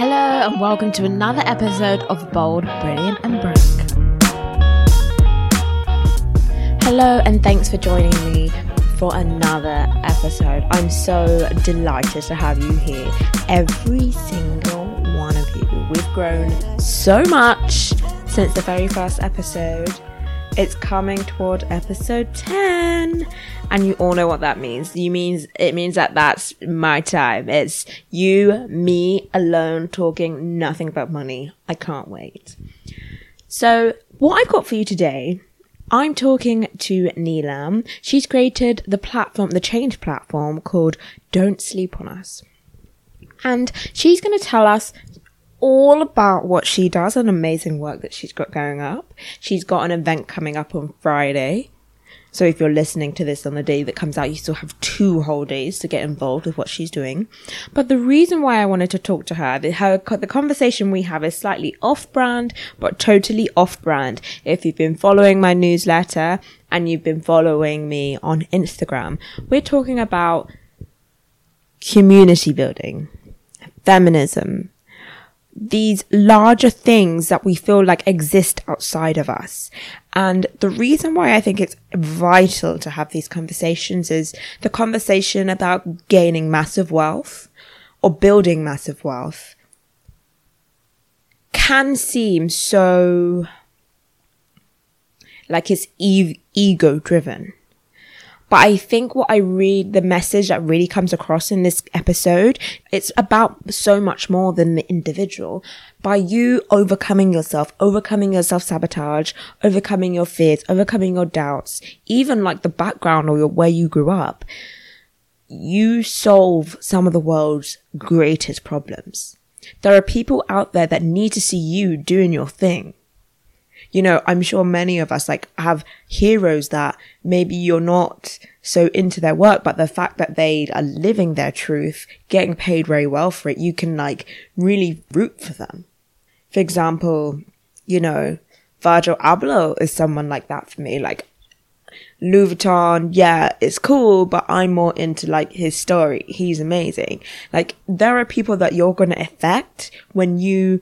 Hello and welcome to another episode of Bold, Brilliant and Broke. Hello and thanks for joining me for another episode. I'm so delighted to have you here, every single one of you. We've grown so much since the very first episode. It's coming toward episode 10 and you all know what that means. You means it means that that's my time. It's you, me alone talking nothing about money. I can't wait. So, what I've got for you today, I'm talking to Neelam. She's created the platform, the change platform called Don't Sleep on Us. And she's going to tell us all about what she does and amazing work that she's got going up. She's got an event coming up on Friday. So if you're listening to this on the day that comes out, you still have two whole days to get involved with what she's doing. But the reason why I wanted to talk to her, the, her, the conversation we have is slightly off brand, but totally off brand. If you've been following my newsletter and you've been following me on Instagram, we're talking about community building, feminism, these larger things that we feel like exist outside of us. And the reason why I think it's vital to have these conversations is the conversation about gaining massive wealth or building massive wealth can seem so like it's e- ego driven. But I think what I read, the message that really comes across in this episode, it's about so much more than the individual. By you overcoming yourself, overcoming your self sabotage, overcoming your fears, overcoming your doubts, even like the background or your, where you grew up, you solve some of the world's greatest problems. There are people out there that need to see you doing your thing you know, I'm sure many of us like have heroes that maybe you're not so into their work, but the fact that they are living their truth, getting paid very well for it, you can like really root for them. For example, you know, Virgil Abloh is someone like that for me. Like Louis Vuitton, yeah, it's cool, but I'm more into like his story. He's amazing. Like there are people that you're going to affect when you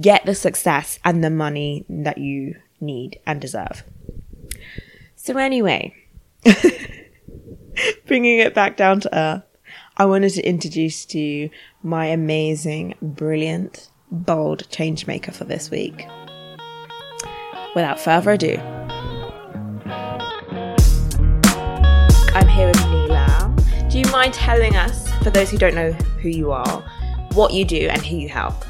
get the success and the money that you need and deserve. So, anyway, bringing it back down to earth, I wanted to introduce to you my amazing, brilliant, bold change maker for this week. Without further ado, I'm here with Neelam. Do you mind telling us, for those who don't know who you are, what you do and who you help?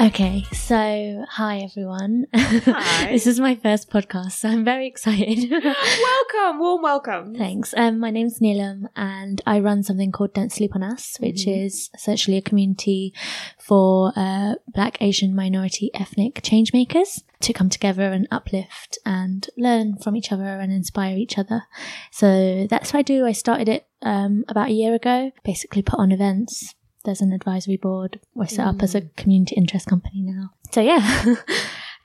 Okay, so hi everyone. Hi. this is my first podcast, so I'm very excited. welcome, warm welcome. Thanks. Um, my name's Neelam, and I run something called Don't Sleep on Us, which Mm-hmm. is essentially a community for uh, Black, Asian, minority, ethnic change makers to come together and uplift and learn from each other and inspire each other. So that's what I do. I started it um, about a year ago. Basically, put on events. There's an advisory board. We're set up as a Mm. community interest company now. So yeah.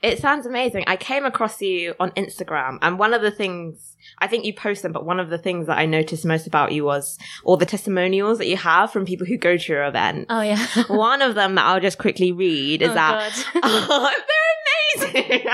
It sounds amazing. I came across you on Instagram, and one of the things I think you post them, but one of the things that I noticed most about you was all the testimonials that you have from people who go to your event. Oh yeah. One of them that I'll just quickly read is Oh, that oh, they're amazing.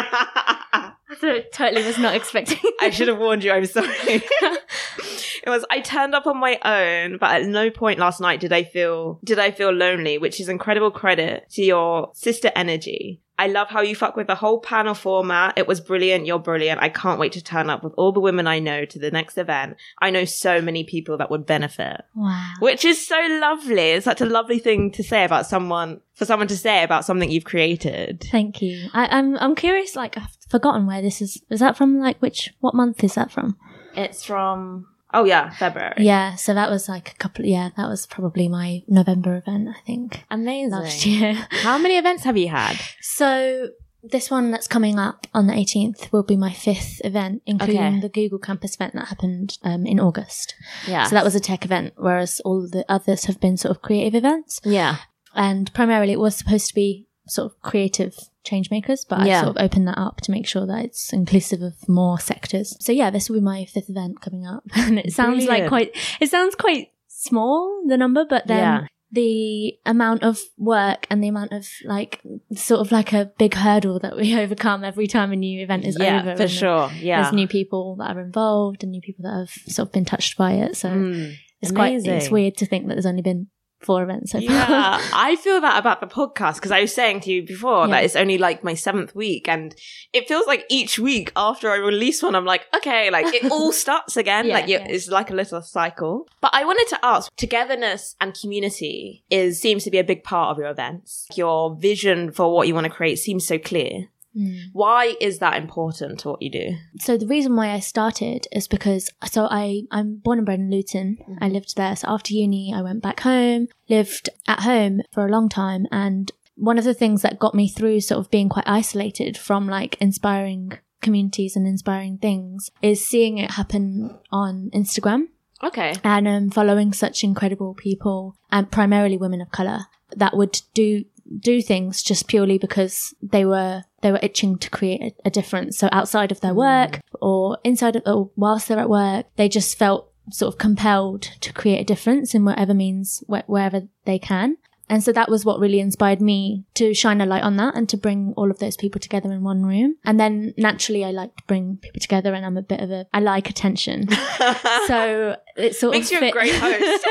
So totally was not expecting. I should have warned you. I'm sorry. it was I turned up on my own, but at no point last night did I feel did I feel lonely, which is incredible credit to your sister energy. I love how you fuck with the whole panel format. It was brilliant. You're brilliant. I can't wait to turn up with all the women I know to the next event. I know so many people that would benefit, Wow. which is so lovely. It's such a lovely thing to say about someone, for someone to say about something you've created. Thank you. I, I'm I'm curious. Like forgotten where this is. Is that from? Like which? What month is that from? It's from, oh yeah, February. Yeah. So that was like a couple. Yeah, that was probably my November event. I think Amazing. last year. How many events have you had? So this one that's coming up on the 18th will be my fifth event, including Okay. the Google Campus event that happened um, in August. Yeah. So that was a tech event, whereas all the others have been sort of creative events. yeah. and primarily it was supposed to be sort of creative change makers, but Yeah. I sort of open that up to make sure that it's inclusive of more sectors. So yeah, this will be my fifth event coming up, and it sounds like quite. It sounds quite small the number, but then Yeah. the amount of work and the amount of like sort of like a big hurdle that we overcome every time a new event is yeah, over. for sure. Yeah. There's new people that are involved and new people that have sort of been touched by it. So Mm, it's quite it's weird to think that there's only been four events so. Yeah, I feel that about the podcast because I was saying to you before Yeah. that it's only like my seventh week, and it feels like each week after I release one, I'm like, okay, like it all starts again. Yeah, like yeah. it's like a little cycle. But I wanted to ask: togetherness and community is seems to be a big part of your events. Your vision for what you want to create seems so clear. Mm. Why is that important to what you do? So the reason why I started is because so I I'm born and bred in Luton. I lived there. So after uni, I went back home, lived at home for a long time, and one of the things that got me through sort of being quite isolated from like inspiring communities and inspiring things is seeing it happen on Instagram Okay. and um, following such incredible people and primarily women of color that would do do things just purely because they were they were itching to create a, a difference. So outside of their mm. work or inside of or whilst they're at work they just felt sort of compelled to create a difference in whatever means wh- wherever they can and so that was what really inspired me to shine a light on that and to bring all of those people together in one room. And then naturally I like to bring people together and I'm a bit of a, I like attention. so it sort Makes of makes you a great host.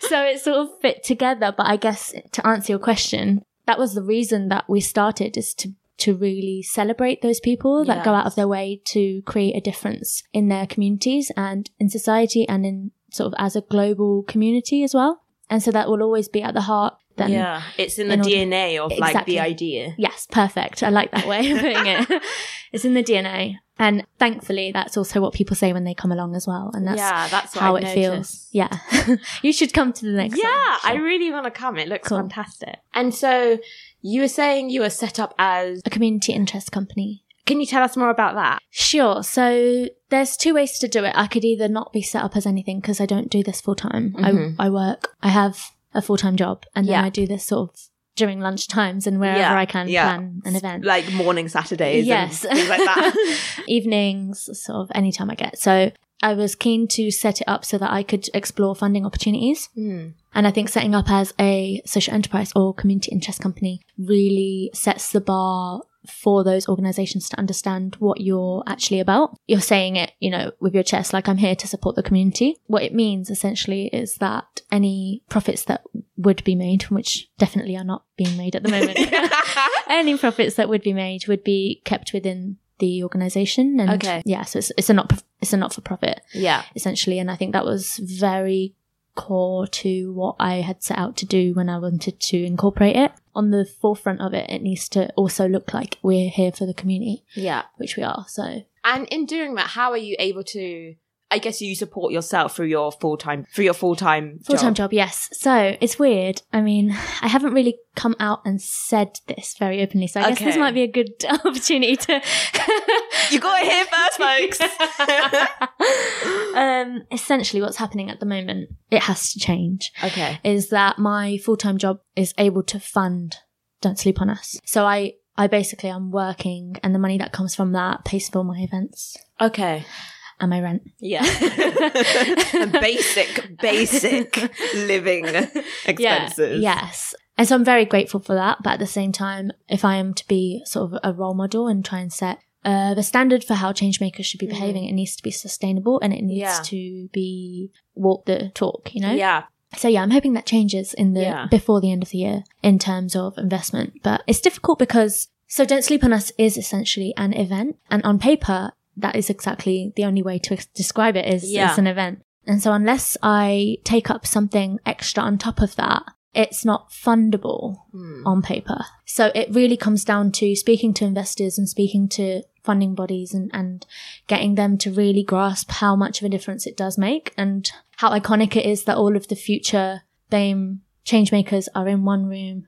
so it sort of fit together. But I guess to answer your question, that was the reason that we started is to to really celebrate those people that go out of their way to create a difference in their communities and in society and in sort of as a global community as well. And so that will always be at the heart. Then yeah, it's in the in order- DNA of like Exactly. the idea. Yes, perfect. I like that way of putting it. it's in the DNA. And thankfully, that's also what people say when they come along as well. And that's yeah, that's how it feels. Yeah. you should come to the next Yeah, one. I really want to come. It looks Cool. fantastic. And so you were saying you were set up as. A community interest company. Can you tell us more about that? Sure. So there's two ways to do it. I could either not be set up as anything because I don't do this full time. Mhm. I, I work, I have a full time job and then Yeah. I do this sort of during lunch times and wherever Yeah, I can yeah. plan an event. Like morning Saturdays yes. and things like that. Evenings, sort of anytime I get. So I was keen to set it up so that I could explore funding opportunities. Hmm. And I think setting up as a social enterprise or community interest company really sets the bar for those organizations to understand what you're actually about. You're saying it, you know, with your chest, like I'm here to support the community. What it means essentially is that any profits that would be made, which definitely are not being made at the moment, any profits that would be made would be kept within the organization. And Okay. yeah, so it's, it's a not, it's a not for profit yeah. essentially. And I think that was very core to what I had set out to do when I wanted to incorporate it. On the forefront of it, it needs to also look like we're here for the community, Yeah. which we are. So And in doing that, how are you able to? I guess you support yourself through your full time through your full time full time job, yes. So it's weird. I mean, I haven't really come out and said this very openly. So I guess this might be a good opportunity to. You got it here first, folks. um, essentially, what's happening at the moment, it has to change. okay. is that my full-time job is able to fund Don't Sleep on Us. So I, I basically I'm working and the money that comes from that pays for my events Okay. And my rent. Yeah. basic, basic living expenses. Yeah, yes. And so I'm very grateful for that. But at the same time, if I am to be sort of a role model and try and set uh, the standard for how change makers should be behaving, it needs to be sustainable and it needs Yeah. to be walk the talk, you know? Yeah. So yeah, I'm hoping that changes in the Yeah. before the end of the year in terms of investment. But it's difficult because so Don't Sleep on Us is essentially an event, and on paper that is exactly the only way to ex- describe it is Yeah. it's an event. And so unless I take up something extra on top of that, it's not fundable Hmm. on paper. So it really comes down to speaking to investors and speaking to funding bodies and, and getting them to really grasp how much of a difference it does make and how iconic it is that all of the future BAME changemakers are in one room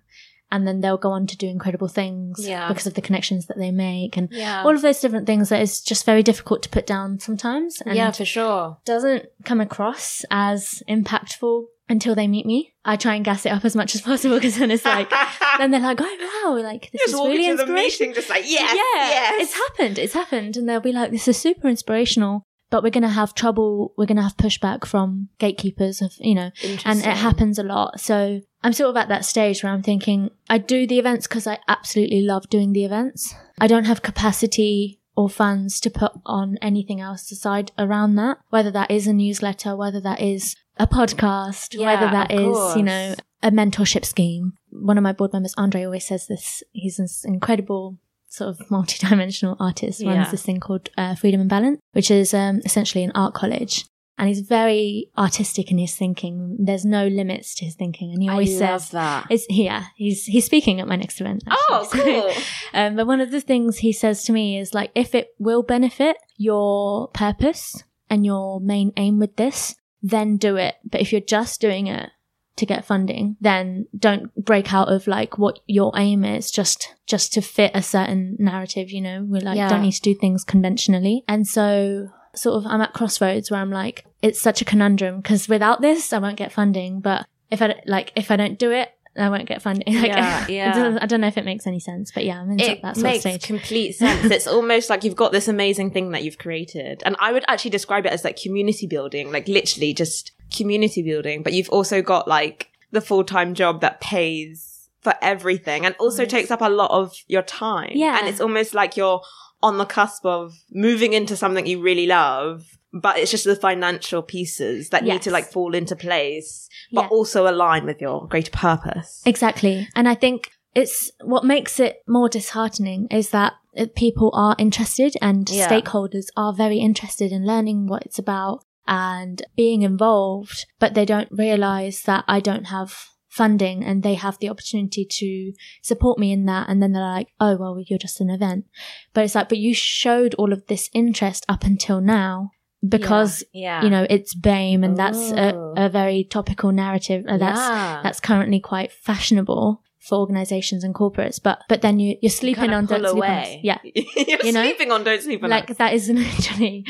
and then they'll go on to do incredible things Yeah. because of the connections that they make and Yeah. all of those different things that is just very difficult to put down sometimes and yeah, for sure. doesn't come across as impactful until they meet me. I try and gas it up as much as possible because then it's like, then they're like, oh wow, like this just is really inspirational. just like yes, yeah, yes. it's happened. It's happened, and they'll be like, this is super inspirational. but we're going to have trouble. We're going to have pushback from gatekeepers of, you know, and it happens a lot. So I'm sort of at that stage where I'm thinking I do the events because I absolutely love doing the events. I don't have capacity or funds to put on anything else aside around that, whether that is a newsletter, whether that is a podcast, Yeah, whether that is, course. you know, a mentorship scheme. One of my board members, Andre, always says this. He's this incredible sort of multi-dimensional artist. Runs Yeah. this thing called uh, Freedom and Balance, which is um, essentially an art college. And he's very artistic in his thinking. There's no limits to his thinking, and he always says, that. "It's yeah." He's he's speaking at my next event. Oh, actually. So- cool. um, but one of the things he says to me is like, if it will benefit your purpose and your main aim with this, then do it. But if you're just doing it to get funding, then don't break out of like what your aim is just just to fit a certain narrative. You know, we're like Yeah. don't need to do things conventionally. And so, sort of, I'm at crossroads where I'm like, it's such a conundrum because without this, I won't get funding. But if I like, if I don't do it. I won't get funding. Like, Yeah, I yeah. don't- I don't know if it makes any sense, but yeah, I'm in it that sort of makes stage. complete sense. It's almost like you've got this amazing thing that you've created. And I would actually describe it as like community building, like literally just community building. But you've also got like the full time job that pays for everything and also takes up a lot of your time. Yeah. And it's almost like you're on the cusp of moving into something you really love. But it's just the financial pieces that need to like fall into place, but Yeah. also align with your greater purpose. Exactly. And I think it's what makes it more disheartening is that uh, people are interested and Yeah. stakeholders are very interested in learning what it's about and being involved, but they don't realize that I don't have funding and they have the opportunity to support me in that. And then they're like, oh, well, you're just an event. But it's like, but you showed all of this interest up until now because yeah. you know it's BAME and that's a, Oh. a very topical narrative uh, that's Yeah. that's currently quite fashionable for organizations and corporates but but then you you're sleeping Kinda on don't sleep on away. yeah You're You know? sleeping on don't sleep on like us. that is literally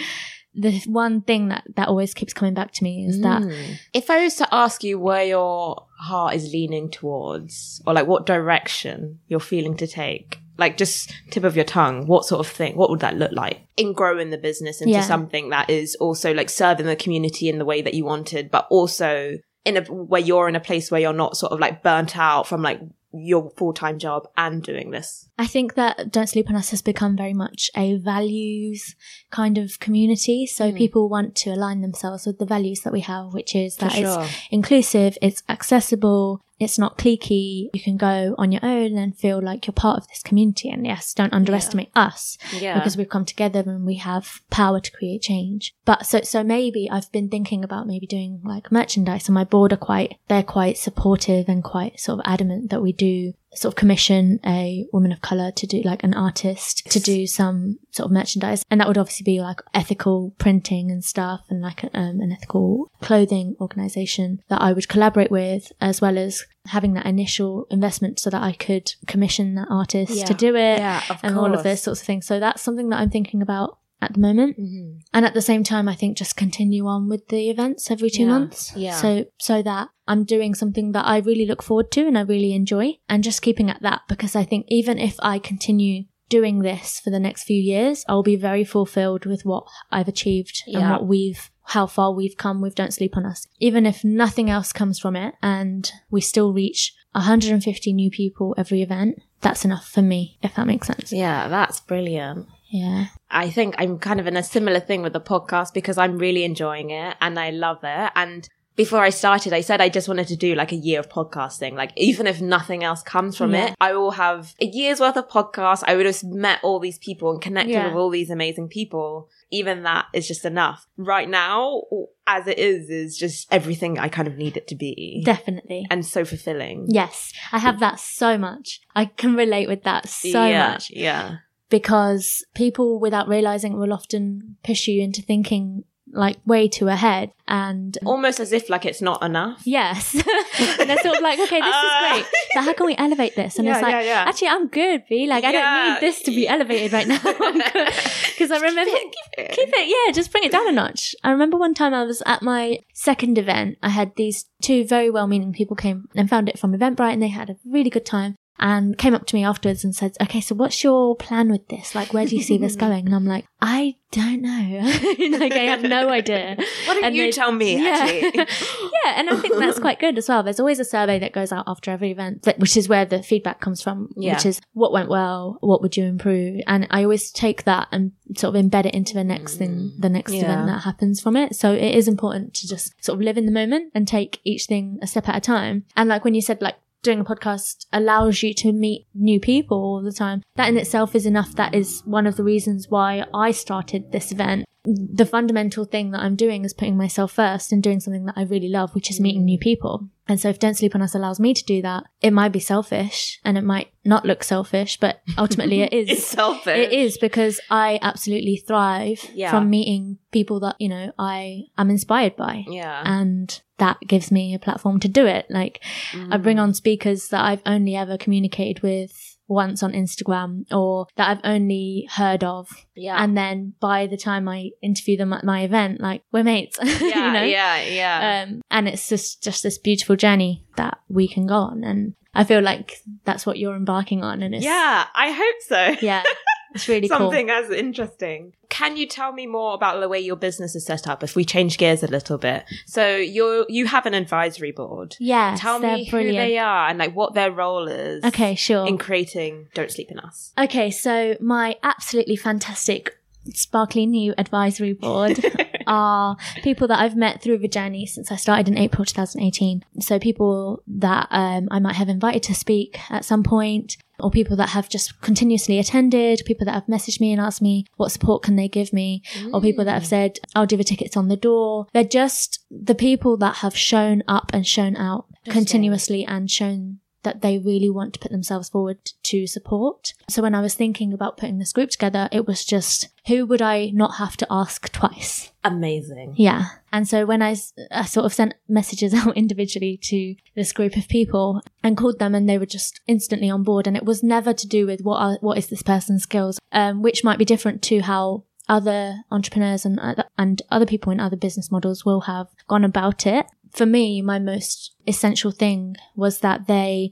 the one thing that that always keeps coming back to me is that Mm. If I was to ask you where your heart is leaning towards, or like what direction you're feeling to take, like just tip of your tongue, what sort of thing, what would that look like in growing the business into Yeah. something that is also like serving the community in the way that you wanted, but also in a where you're in a place where you're not sort of like burnt out from like your full time job and doing this. I think that Don't Sleep on Us has become very much a values kind of community. So Mm. people want to align themselves with the values that we have, which is that it's inclusive, it's accessible, it's not cliquey. You can go on your own and feel like you're part of this community. And yes, don't underestimate us Yeah. because we've come together and we have power to create change. But so, so maybe I've been thinking about maybe doing like merchandise and my board are quite, they're quite supportive and quite sort of adamant that we do sort of commission a woman of color to do like an artist to do some sort of merchandise. And that would obviously be like ethical printing and stuff and like um, an ethical clothing organization that I would collaborate with as well as having that initial investment so that I could commission that artist Yeah. to do it Yeah, and all of course. those sorts of things. So that's something that I'm thinking about at the moment. Mhm. And at the same time, I think just continue on with the events every two Yeah, months. yeah. So, so that I'm doing something that I really look forward to and I really enjoy and just keeping at that because I think even if I continue doing this for the next few years, I'll be very fulfilled with what I've achieved and what we've, how far we've come with Don't Sleep on Us. Even if nothing else comes from it and we still reach 150 new people every event, that's enough for me, if that makes sense. Yeah, that's brilliant. Yeah. I think I'm kind of in a similar thing with the podcast because I'm really enjoying it and I love it. And before I started, I said I just wanted to do like a year of podcasting. Like, even if nothing else comes from Yeah. it, I will have a year's worth of podcasts. I would have met all these people and connected Yeah. with all these amazing people. Even that is just enough. Right now, as it is, is just everything I kind of need it to be. Definitely. and so fulfilling. Yes, I have that so much. I can relate with that so yeah, much Yeah. Because people, without realizing, will often push you into thinking like way too ahead. And Almost as if like it's not enough. yes, and they're sort of like, okay, this Ah. is great, but how can we elevate this? And Yeah, it's like, yeah, yeah. actually, I'm good, B. Like, I don't need this to be elevated right now. Because I remember. Keep it. Keep it, yeah, just bring it down a notch. I remember one time I was at my second event. I had these two very well meaning people came and found it from Eventbrite and they had a really good time. And came up to me afterwards and said, okay, so what's your plan with this? Like, where do you see this going? And I'm like, I don't know. like, I have no idea. Why don't And you they- tell me, yeah. actually? yeah, and I think that's quite good as well. There's always a survey that goes out after every event, that- which is where the feedback comes from, Yeah. which is what went well, what would you improve? And I always take that and sort of embed it into the next thing, the next Yeah. event that happens from it. So it is important to just sort of live in the moment and take each thing a step at a time. And like when you said like, Doing a podcast allows you to meet new people all the time. That in itself is enough. That is one of the reasons why I started this event the fundamental thing that I'm doing is putting myself first and doing something that I really love, which is meeting new people. And so if Don't Sleep on Us allows me to do that, it might be selfish and it might not look selfish, but ultimately it is. It's selfish. It is because I absolutely thrive Yeah. from meeting people that, you know, I am inspired by. Yeah. And that gives me a platform to do it. Like I bring mm. on speakers that I've only ever communicated with once on Instagram or that I've only heard of. Yeah. And then by the time I interview them at my event, like we're mates. yeah, you know? yeah, yeah. Um, and it's just, just this beautiful journey that we can go on. And I feel like that's what you're embarking on. And it's, yeah, I hope so. yeah, it's really cool. Something as interesting. Can you tell me more about the way your business is set up if we change gears a little bit? So you you have an advisory board. Yeah, Tell me brilliant. who they are and like what their role is. Okay, sure. In creating Don't Sleep in Us. Okay, so my absolutely fantastic, sparkly new advisory board are people that I've met through the journey since I started in April 2018. So people that um, I might have invited to speak at some point, or people that have just continuously attended, people that have messaged me and asked me what support can they give me, or people that have said, I'll do the tickets on the door. They're just the people that have shown up and shown out continuously and shown that they really want to put themselves forward to support. So when I was thinking about putting this group together, it was just who would I not have to ask twice? Amazing. Yeah. And so when I sort of sent messages out individually to this group of people and called them and they were just instantly on board. And it was never to do with what are, what is this person's skills, um, which might be different to how other entrepreneurs and other, and other people in other business models will have gone about it. For me, my most essential thing was that they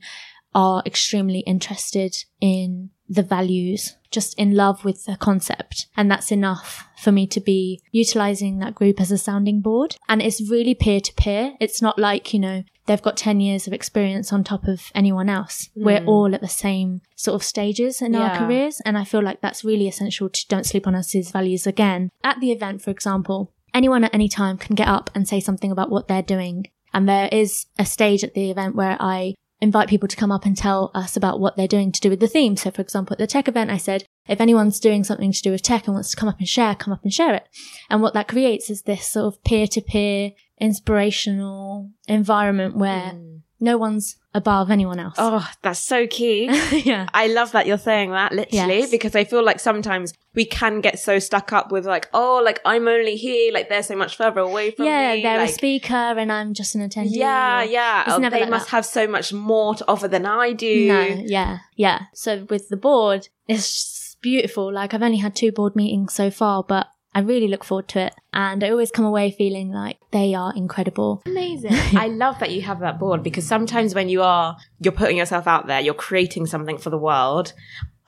are extremely interested in the values, just in love with the concept. And that's enough for me to be utilizing that group as a sounding board. And it's really peer to peer. It's not like, you know, they've got 10 years of experience on top of anyone else. We're hmm. all at the same sort of stages in our careers. And I feel like that's really essential to Don't Sleep on Us's values again. At the event, for example, anyone at any time can get up and say something about what they're doing. And there is a stage at the event where I invite people to come up and tell us about what they're doing to do with the theme. So, for example, at the tech event, I said, if anyone's doing something to do with tech and wants to come up and share, come up and share it. And what that creates is this sort of peer to peer, inspirational environment where mm. No one's above anyone else. Oh, that's so key. yeah. I love that you're saying that literally Yes. because I feel like sometimes we can get so stuck up with like, oh, like I'm only here, like they're so much further away from Yeah, me. they're like, a speaker and I'm just an attendee. Yeah, yeah. Oh, never they like must that. have so much more to offer than I do. No, yeah, yeah. So with the board, it's beautiful. Like I've only had two board meetings so far, but I really look forward to it. And I always come away feeling like they are incredible. Amazing. I love that you have that board because sometimes when you are, you're putting yourself out there, you're creating something for the world.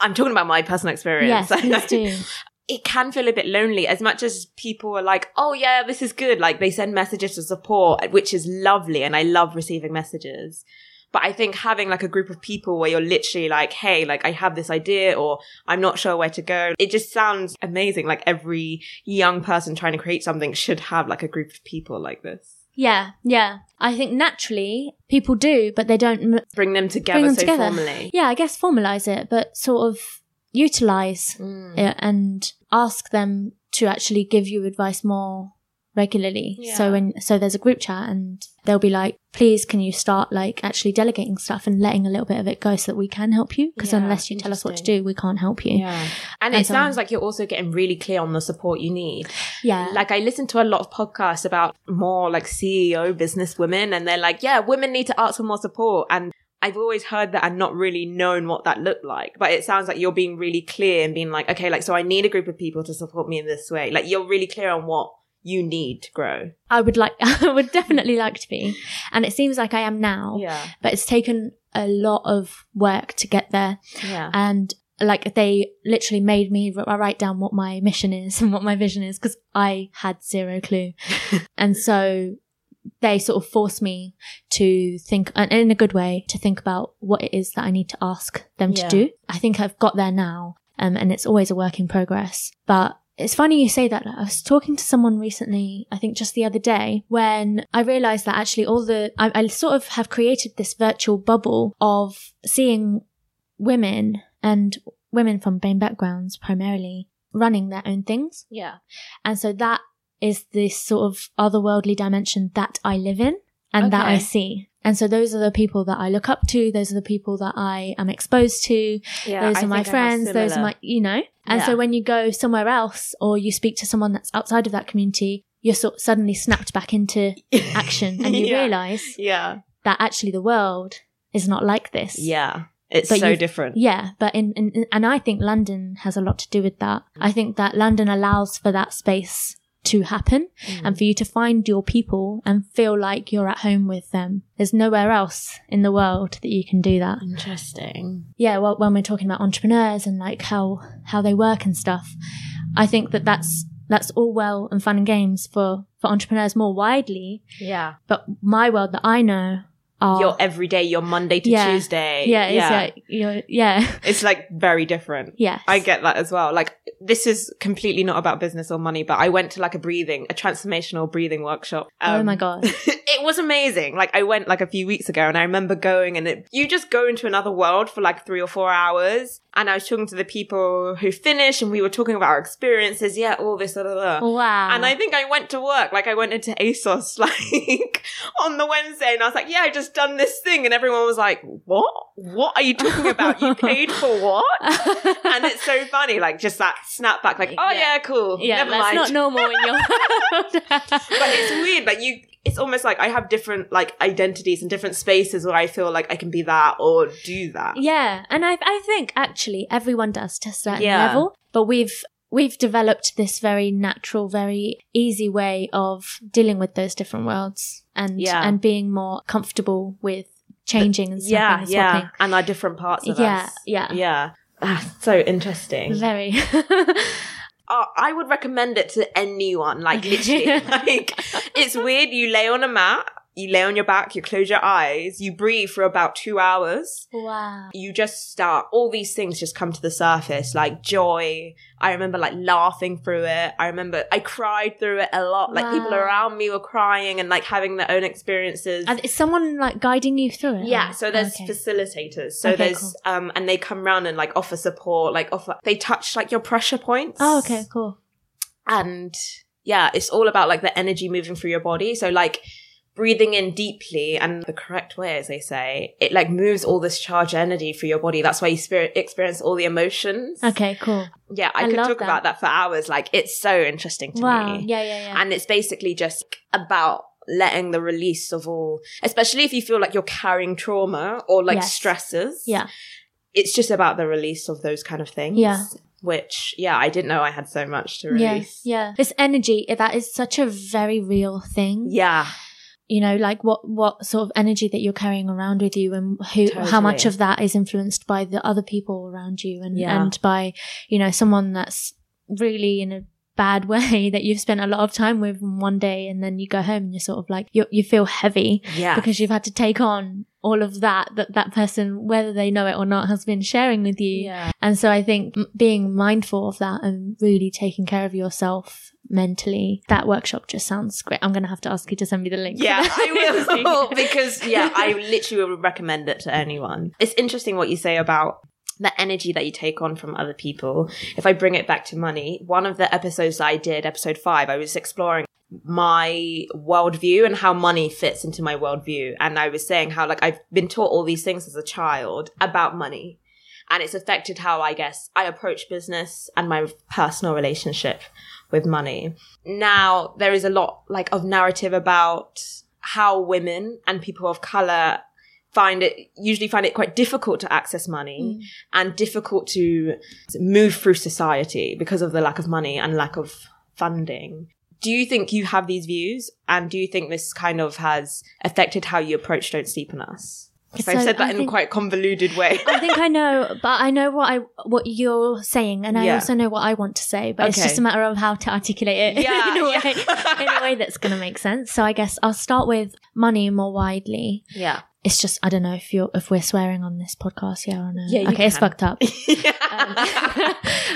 I'm talking about my personal experience. Yes, please do. it can feel a bit lonely as much as people are like, oh yeah, this is good. Like they send messages to support, which is lovely. And I love receiving messages. But I think having like a group of people where you're literally like, hey, like I have this idea or I'm not sure where to go. It just sounds amazing. Like every young person trying to create something should have like a group of people like this. Yeah, yeah. I think naturally people do, but they don't m- Bring them together bring them so together. formally. Yeah, I guess formalize it, but sort of utilize Mm. it and ask them to actually give you advice more regularly. Yeah. So when so there's a group chat and they'll be like, please can you start like actually delegating stuff and letting a little bit of it go so that we can help you? Because Yeah, unless you tell us what to do, we can't help you. Yeah. And And it so- sounds like you're also getting really clear on the support you need. Yeah. Like I listen to a lot of podcasts about more like CEO business women and they're like, yeah, women need to ask for more support. And I've always heard that and not really known what that looked like. But it sounds like you're being really clear and being like, okay, like, so I need a group of people to support me in this way. Like you're really clear on what you need to grow? I would like, I would definitely like to be. And it seems like I am now, Yeah. but it's taken a lot of work to get there. Yeah. And like they literally made me write down what my mission is and what my vision is because I had zero clue. and so they sort of forced me to think, and in a good way, to think about what it is that I need to ask them Yeah. to do. I think I've got there now, um, and it's always a work in progress. But it's funny you say that. I was talking to someone recently, I think just the other day, when I realized that actually all the, I, I sort of have created this virtual bubble of seeing women and women from BAME backgrounds primarily running their own things. Yeah. And so that is this sort of otherworldly dimension that I live in and that I see. And so those are the people that I look up to. Those are the people that I am exposed to. Yeah. those are my I have friends. Those are my, you know. And Yeah. so when you go somewhere else or you speak to someone that's outside of that community, you're sort suddenly snapped back into action and you Yeah. realize Yeah. that actually the world is not like this. Yeah. It's But so different. Yeah, but in, in, in- and I think London has a lot to do with that. I think that London allows for that space to happen and mm. for you to find your people and feel like you're at home with them. There's nowhere else in the world that you can do that. Interesting. Yeah, well, when we're talking about entrepreneurs and like how how they work and stuff, I think that that's that's all well and fun and games for for entrepreneurs more widely. Yeah. But my world that I know are Your everyday, your Monday to Yeah. Tuesday. yeah, it's like yeah, It's like very different. yes, I get that as well. Like this is completely not about business or money, but I went to like a breathing, a transformational breathing workshop. oh Um, my god. it was amazing. Like I went like a few weeks ago and I remember going and it, you just go into another world for like three or four hours. And I was talking to the people who finished and we were talking about our experiences. Yeah, all this, blah, blah, blah. Wow. And I think I went to work, like I went into ASOS like on the Wednesday and I was like, yeah, I just done this thing. And everyone was like, what? What are you talking about? You paid for what? And it's so funny, like just that snap back, like, oh yeah, Yeah. cool. yeah, Never that's mind. not normal in your world. but it's weird, like you, it's almost like I have different like identities and different spaces where I feel like I can be that or do that. Yeah, and I I think actually everyone does to a certain Yeah. level, but we've we've developed this very natural, very easy way of dealing with those different worlds and Yeah. and being more comfortable with changing and snapping Yeah, and yeah. And our different parts of Yeah, us. yeah. Yeah. Ah, so interesting. Very. Oh, I would recommend it to anyone. Like literally, like it's weird. You lay on a mat, you lay on your back, you close your eyes, you breathe for about two hours. wow. You just start. All these things just come to the surface, like joy. I remember like laughing through it. I remember I cried through it a lot. Like people around me were crying and like having their own experiences. And is someone like guiding you through it? Yeah, so there's okay. facilitators. So Okay, there's cool. um and they come around and like offer support, like offer they touch like your pressure points. Oh, okay, cool. And yeah, it's all about like the energy moving through your body. So like breathing in deeply and the correct way, as they say, it like moves all this charged energy through your body. That's why you spirit experience all the emotions. Okay, cool. Yeah, I, I could talk that. about that for hours. Like it's so interesting to Wow. me. Yeah, yeah, yeah. And it's basically just about letting the release of all, especially if you feel like you're carrying trauma or like Yes. stresses. yeah. It's just about the release of those kind of things. Yeah. Which, yeah, I didn't know I had so much to release. yeah. yeah. This energy, that is such a very real thing. Yeah. you know like what what sort of energy that you're carrying around with you and who how much of that is influenced by the other people around you and Yeah. and by you know someone that's really in a bad way that you've spent a lot of time with one day and then you go home and you're sort of like you you feel heavy Yeah. because you've had to take on all of that that that person whether they know it or not has been sharing with you yeah. and so I think being mindful of that and really taking care of yourself mentally, that workshop just sounds great. I'm going to have to ask you to send me the link. Yeah. I will. because, yeah, I literally would recommend it to anyone. It's interesting what you say about the energy that you take on from other people. If I bring it back to money, one of the episodes I did, episode five, I was exploring my worldview and how money fits into my worldview. And I was saying how, like, I've been taught all these things as a child about money. And it's affected how I guess I approach business and my personal relationship with money. Now, there is a lot, like, of narrative about how women and people of color find it usually find it quite difficult to access money Mm. and difficult to move through society because of the lack of money and lack of funding do you think you have these views? And do you think this kind of has affected how you approach Don't Sleep on Us? If I've said that I in a think- quite convoluted way. I think I know, but I know what I what you're saying, and I Yeah. also know what I want to say. But it's just a matter of how to articulate it Yeah, in a way yeah. in a way that's going to make sense. So I guess I'll start with money more widely. yeah. It's just I don't know if you're if we're swearing on this podcast, yeah or no. Yeah, okay, it's fucked up.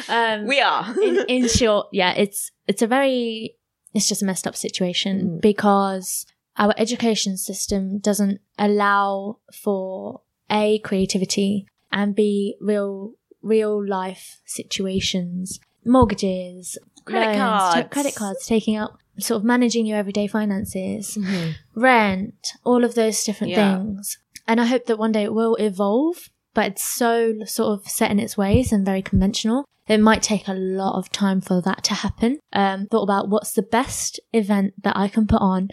Um, we are. in, in short, yeah, it's it's a very it's just a messed up situation Mm. because our education system doesn't allow for a creativity and b real real life situations, mortgages, Credit loans, cards. t- credit cards, taking out sort of managing your everyday finances, Mm-hmm. rent, all of those different Yeah. things. And I hope that one day it will evolve, but it's so sort of set in its ways and very conventional. It might take a lot of time for that to happen. Um, thought about what's the best event that I can put on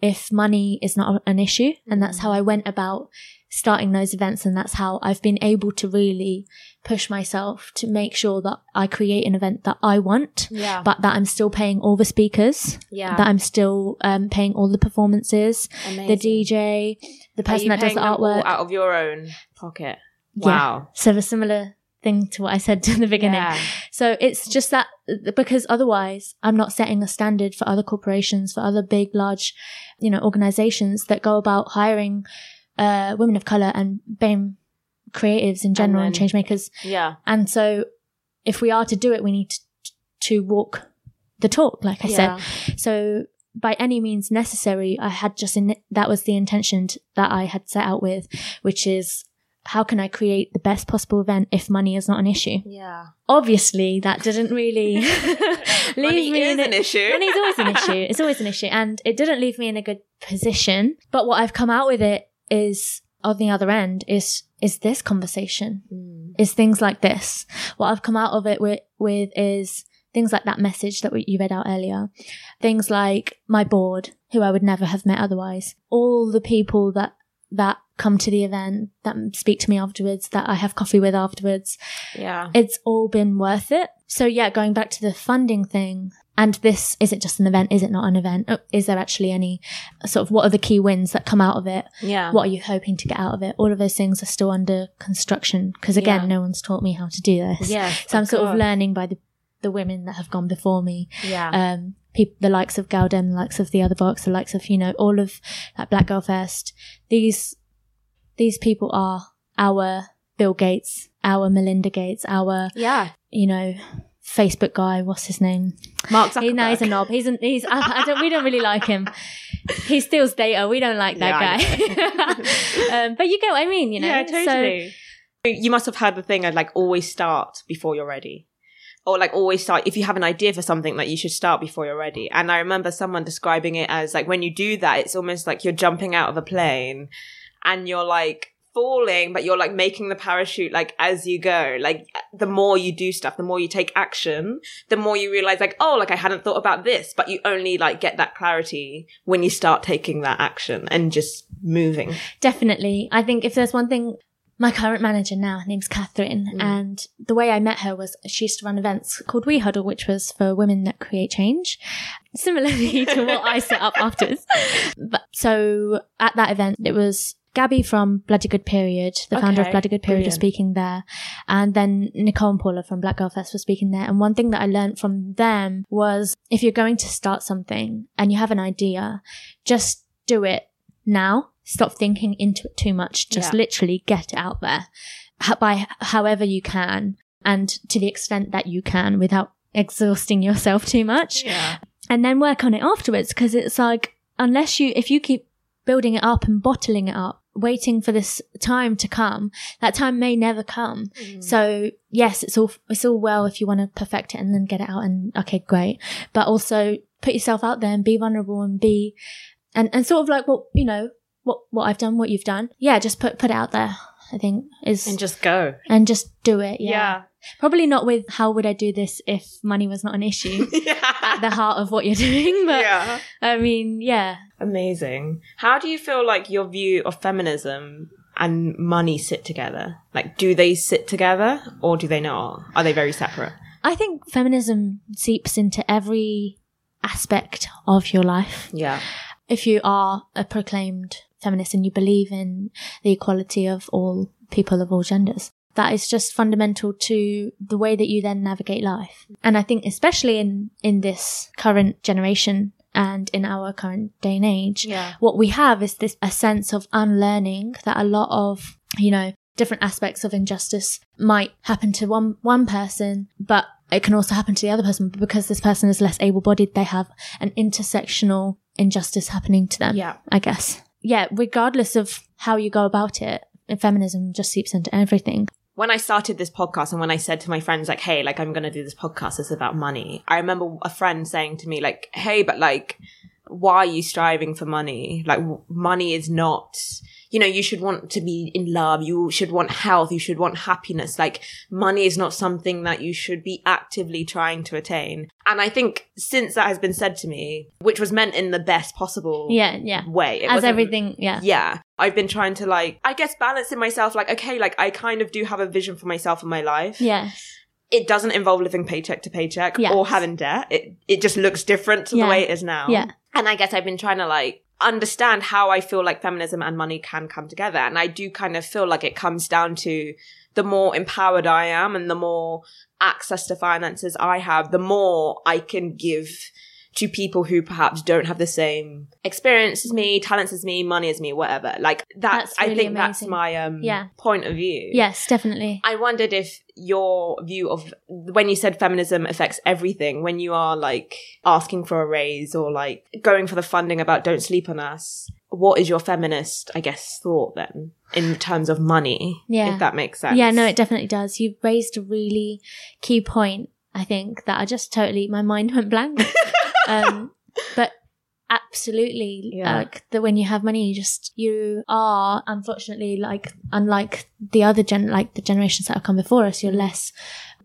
if money is not an issue. And that's how I went about starting those events. And that's how I've been able to really push myself to make sure that I create an event that I want, Yeah. but that I'm still paying all the speakers, yeah. that I'm still um, paying all the performances, the DJ, the person that does the artwork. out of your own pocket. Yeah. Wow. So a similar thing to what I said in the beginning. Yeah. So it's just that because otherwise I'm not setting a standard for other corporations, for other big, large, you know, organizations that go about hiring uh, women of color and BAME creatives in general and, then- change makers. Yeah. And so if we are to do it, we need to, to walk the talk, like I Yeah. said. So by any means necessary, I had just in that was the intention that I had set out with, which is how can I create the best possible event if money is not an issue? Yeah. Obviously, that didn't really leave Money me is in a- an issue. Money's always an issue. It's always an issue, and it didn't leave me in a good position. But what I've come out with it is on the other end is is this conversation Mm. is things like this. What I've come out of it with, with is things like that message that we- you read out earlier. Things like my board, who I would never have met otherwise. All the people that, that come to the event, that speak to me afterwards, that I have coffee with afterwards. Yeah. It's all been worth it. So yeah, going back to the funding thing, and this, is it just an event? Is it not an event? Oh, Is there actually any sort of, what are the key wins that come out of it? Yeah. what are you hoping to get out of it? All of those things are still under construction because again, Yeah. no one's taught me how to do this. Yeah. So I'm sort of learning by the, the women that have gone before me. Yeah. Um, peop the likes of gal-dem, the likes of the other box, the likes of, you know, all of that Black Girl Fest. These, these people are our Bill Gates, our Melinda Gates, our, yeah. you know, Facebook guy. What's his name? Mark He, no, he's a Zuckerberg. knob. He's, an, he's, I, I don't, we don't really like him. He steals data. We don't like that guy. um, but you get what I mean, you know? Yeah, So- totally. you must have heard the thing of like always start before you're ready. Or like always start if you have an idea for something that you should start before you're ready. And I remember someone describing it as like when you do that, it's almost like you're jumping out of a plane and you're like falling, but you're like making the parachute like as you go. Like the more you do stuff, the more you take action, the more you realize like, oh, like I hadn't thought about this, but you only like get that clarity when you start taking that action and just moving. Definitely. I think if there's one thing, my current manager now, her name's Catherine, Mm. and the way I met her was she used to run events called We Huddle, which was for women that create change, similarly to what I set up afterwards. But so at that event, it was Gabby from Bloody Good Period, the founder of Bloody Good Period, was speaking there, and then Nicole and Paula from Black Girl Fest were speaking there. And one thing that I learned from them was if you're going to start something and you have an idea, just do it now. Stop thinking into it too much. Just Yeah. literally get it out there by however you can and to the extent that you can without exhausting yourself too much Yeah. and then work on it afterwards because it's like unless you if you keep building it up and bottling it up waiting for this time to come that time may never come Mm. so yes it's all it's all well if you want to perfect it and then get it out and okay great but also put yourself out there and be vulnerable and be and and sort of like what you know what what I've done what you've done yeah just put put it out there I think is And just go. and just do it yeah. Probably not with how would I do this if money was not an issue at the heart of what you're doing but yeah. I mean yeah Amazing. How do you feel like your view of feminism and money sit together? Like, do they sit together or do they not? Are they very separate? I think feminism seeps into every aspect of your life. Yeah. If you are a proclaimed feminist and you believe in the equality of all people of all genders, that is just fundamental to the way that you then navigate life. And I think especially in, in this current generation and in our current day and age, Yeah. what we have is this a sense of unlearning that a lot of you know different aspects of injustice might happen to one one person but it can also happen to the other person but because this person is less able-bodied they have an intersectional injustice happening to them Yeah. i guess yeah regardless of how you go about it feminism just seeps into everything when I started this podcast and when I said to my friends, like, hey, like, I'm going to do this podcast, it's about money. I remember a friend saying to me, like, hey, but like, why are you striving for money? Like, w- money is not, you know, you should want to be in love. You should want health. You should want happiness. Like, money is not something that you should be actively trying to attain. And I think since that has been said to me, which was meant in the best possible yeah yeah way, it as everything yeah yeah i've been trying to like i guess balance in myself like okay like i kind of do have a vision for myself in my life yes it doesn't involve living paycheck to paycheck Yes. or having debt it it just looks different to Yeah. the way it is now Yeah. and i guess i've been trying to like understand how i feel like feminism and money can come together. And i do kind of feel like it comes down to the more empowered i am and the more access to finances i have the more i can give to people who perhaps don't have the same experience as me, talents as me, money as me, whatever. Like that, That's I really think that's my um Yeah. point of view. yes definitely I wondered if your view of when you said feminism affects everything, when you are like asking for a raise or like going for the funding about don't sleep on us, what is your feminist, I guess, thought then in terms of money? Yeah. If that makes sense. Yeah, no, it definitely does. You've raised a really key point, I think, that I just totally, my mind went blank. um, but absolutely, Yeah. like that when you have money, you just, you are, unfortunately, like, unlike the other gen, like the generations that have come before us, you're less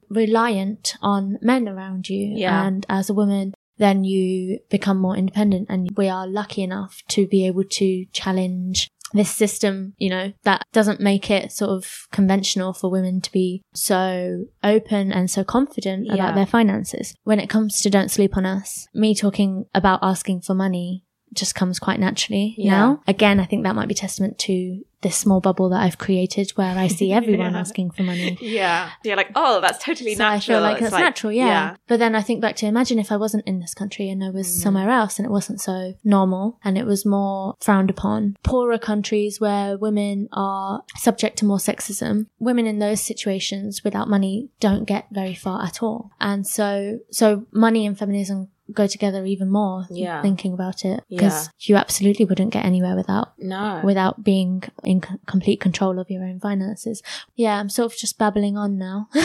reliant on men around you. Yeah. And as a woman, then you become more independent and we are lucky enough to be able to challenge this system, you know, that doesn't make it sort of conventional for women to be so open and so confident Yeah. about their finances. When it comes to Don't Sleep on Us, me talking about asking for money just comes quite naturally Yeah. now. Again, I think that might be testament to this small bubble that I've created where I see everyone Yeah. asking for money. Yeah. You're like, oh, that's totally So natural. I feel like It's that's natural, yeah. yeah. But then I think back to imagine if I wasn't in this country and I was Mm. somewhere else and it wasn't so normal and it was more frowned upon. Poorer countries where women are subject to more sexism, women in those situations without money don't get very far at all. And so, so money and feminism go together even more Yeah. thinking about it Yeah. because you absolutely wouldn't get anywhere without No. without being in c- complete control of your own finances. Yeah, I'm sort of just babbling on now.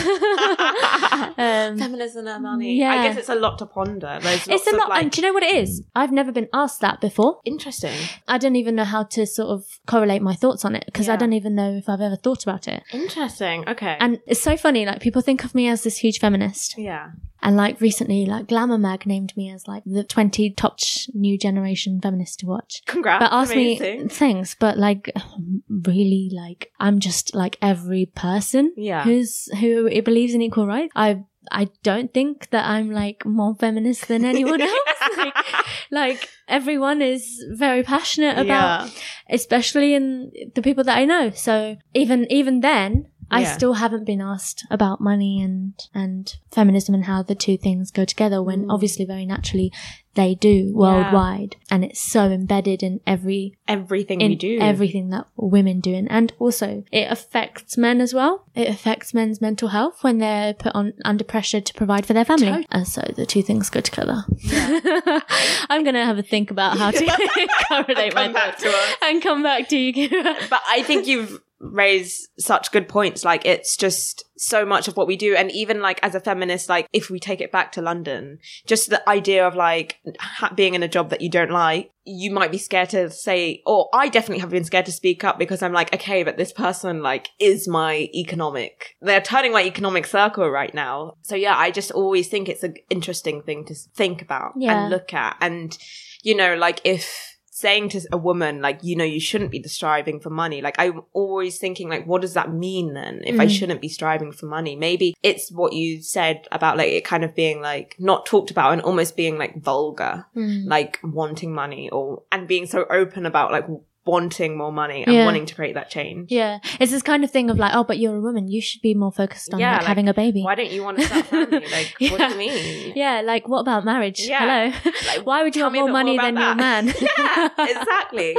um, Feminism and money. yeah. I guess it's a lot to ponder. There's it's a lot, like, and do you know what it is? I've never been asked that before. interesting. I don't even know how to sort of correlate my thoughts on it because I don't even know if I've ever thought about it. Interesting. Okay. And it's so funny, like people think of me as this huge feminist, yeah. And like recently, like Glamour Mag named me as like the 20 top new generation feminist to watch. Congrats. but ask Amazing. me things but like really like i'm just like every person Yeah. who's who believes in equal rights i i don't think that i'm like more feminist than anyone else like, like everyone is very passionate about Yeah. especially in the people that i know so even even then I Yeah. still haven't been asked about money and and feminism and how the two things go together when Mm. obviously very naturally they do worldwide and it's so embedded in every Everything in we do. everything that women do and, and also it affects men as well it affects men's mental health when they're put on under pressure to provide for their family and so the two things go together i'm gonna have a think about how to correlate my Come back thoughts to us. and come back to you Kira. but I think you've raised such good points. Like it's just so much of what we do. And even like as a feminist, like if we take it back to London, just the idea of like ha- being in a job that you don't like, you might be scared to say, or I definitely have been scared to speak up because I'm like, okay, but this person like is my economic, they're turning my economic circle right now. So yeah, I just always think it's an interesting thing to think about Yeah. and look at. And, you know, like if saying to a woman like you know you shouldn't be striving for money like i'm always thinking like what does that mean then if i Mm. shouldn't be striving for money maybe it's what you said about like it kind of being like not talked about and almost being like vulgar Mm. like wanting money or and being so open about like wanting more money and Yeah. wanting to create that change Yeah, it's this kind of thing of like, oh, but you're a woman, you should be more focused on Yeah, like, like, having a baby. why don't you want to start a family like what do Yeah. you mean Yeah, like what about marriage? Yeah. Hello. Like, Why would you want more money more than your man? yeah exactly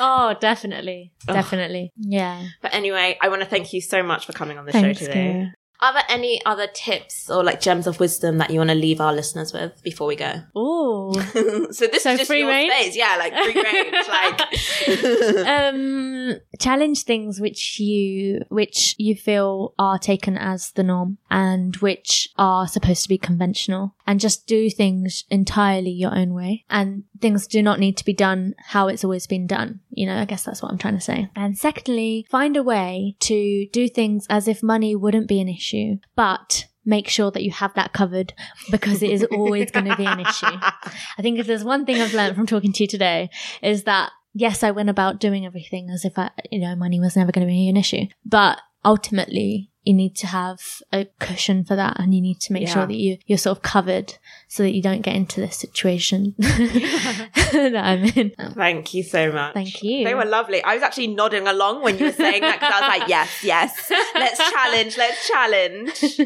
oh, definitely. Definitely. Yeah. But anyway, I want to thank you so much for coming on the Thanks, show today. Kira. Are there any other tips or like gems of wisdom that you want to leave our listeners with before we go? Oh, so this So is just free your reign? space, yeah, like free range, like. um challenge things which you which you feel are taken as the norm and which are supposed to be conventional. And just do things entirely your own way. And things do not need to be done how it's always been done. You know i guess that's what i'm trying to say. And secondly find a way to do things as if money wouldn't be an issue but make sure that you have that covered because it is always going to be an issue. I think if there's one thing I've learned from talking to you today is that yes, I went about doing everything as if I, you know, money was never going to be an issue, but ultimately you need to have a cushion for that and you need to make Yeah. sure that you, you're sort of covered so that you don't get into this situation that I'm in. Thank you so much. Thank you. They were lovely. I was actually nodding along when you were saying that because I was like, yes, yes, let's challenge, let's challenge.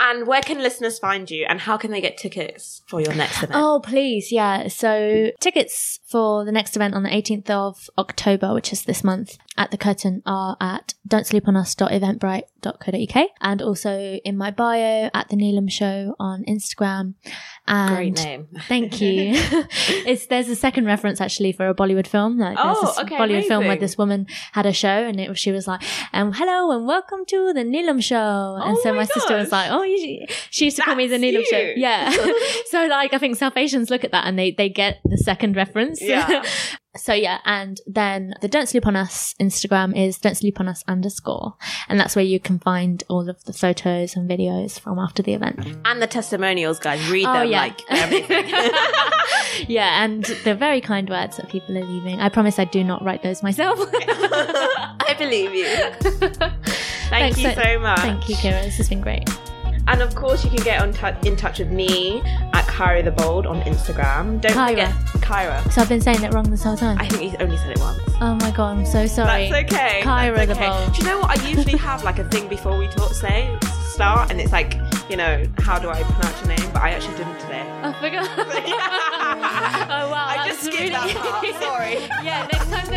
And where can listeners find you and how can they get tickets for your next event? Oh, please. Yeah. So tickets for the next event on the 18th of October, which is this month at the curtain are at don'tsleeponus.eventbrite.co.uk and also in my bio at the Neelam show on Instagram. And Great name. Thank you. it's there's a second reference actually for a Bollywood film. Like there's Oh, this okay, Bollywood film where this woman had a show and it she was like, um, hello and welcome to the Neelam show. and Oh so my sister was like, oh, you, she used to call me the That's Neelam show. Yeah. so like I think South Asians look at that and they, they get the second reference. Yeah. So yeah, and then the Don't Sleep on Us Instagram is Don't Sleep on Us underscore. And that's where you can find all of the photos and videos from after the event. And the testimonials, guys. Read Oh, them yeah. like everything. yeah, and the very kind words that people are leaving. I promise I do not write those myself. I believe you. Thank Thanks you so- so much. Thank you, Kira. This has been great. And of course, you can get on tou- in touch with me at Kyra the Bold on Instagram. Don't Kyra. forget Kyra. So I've been saying it wrong this whole time. I think you only said it once. oh my god, I'm so sorry. That's okay. Kyra That's the okay. Bold. Do you know what? I usually have like a thing before we talk, say, start, and it's like, you know, how do I pronounce your name? But I actually didn't today. I oh, forgot. Oh, oh wow, I just skipped really- that part. Sorry. yeah, next time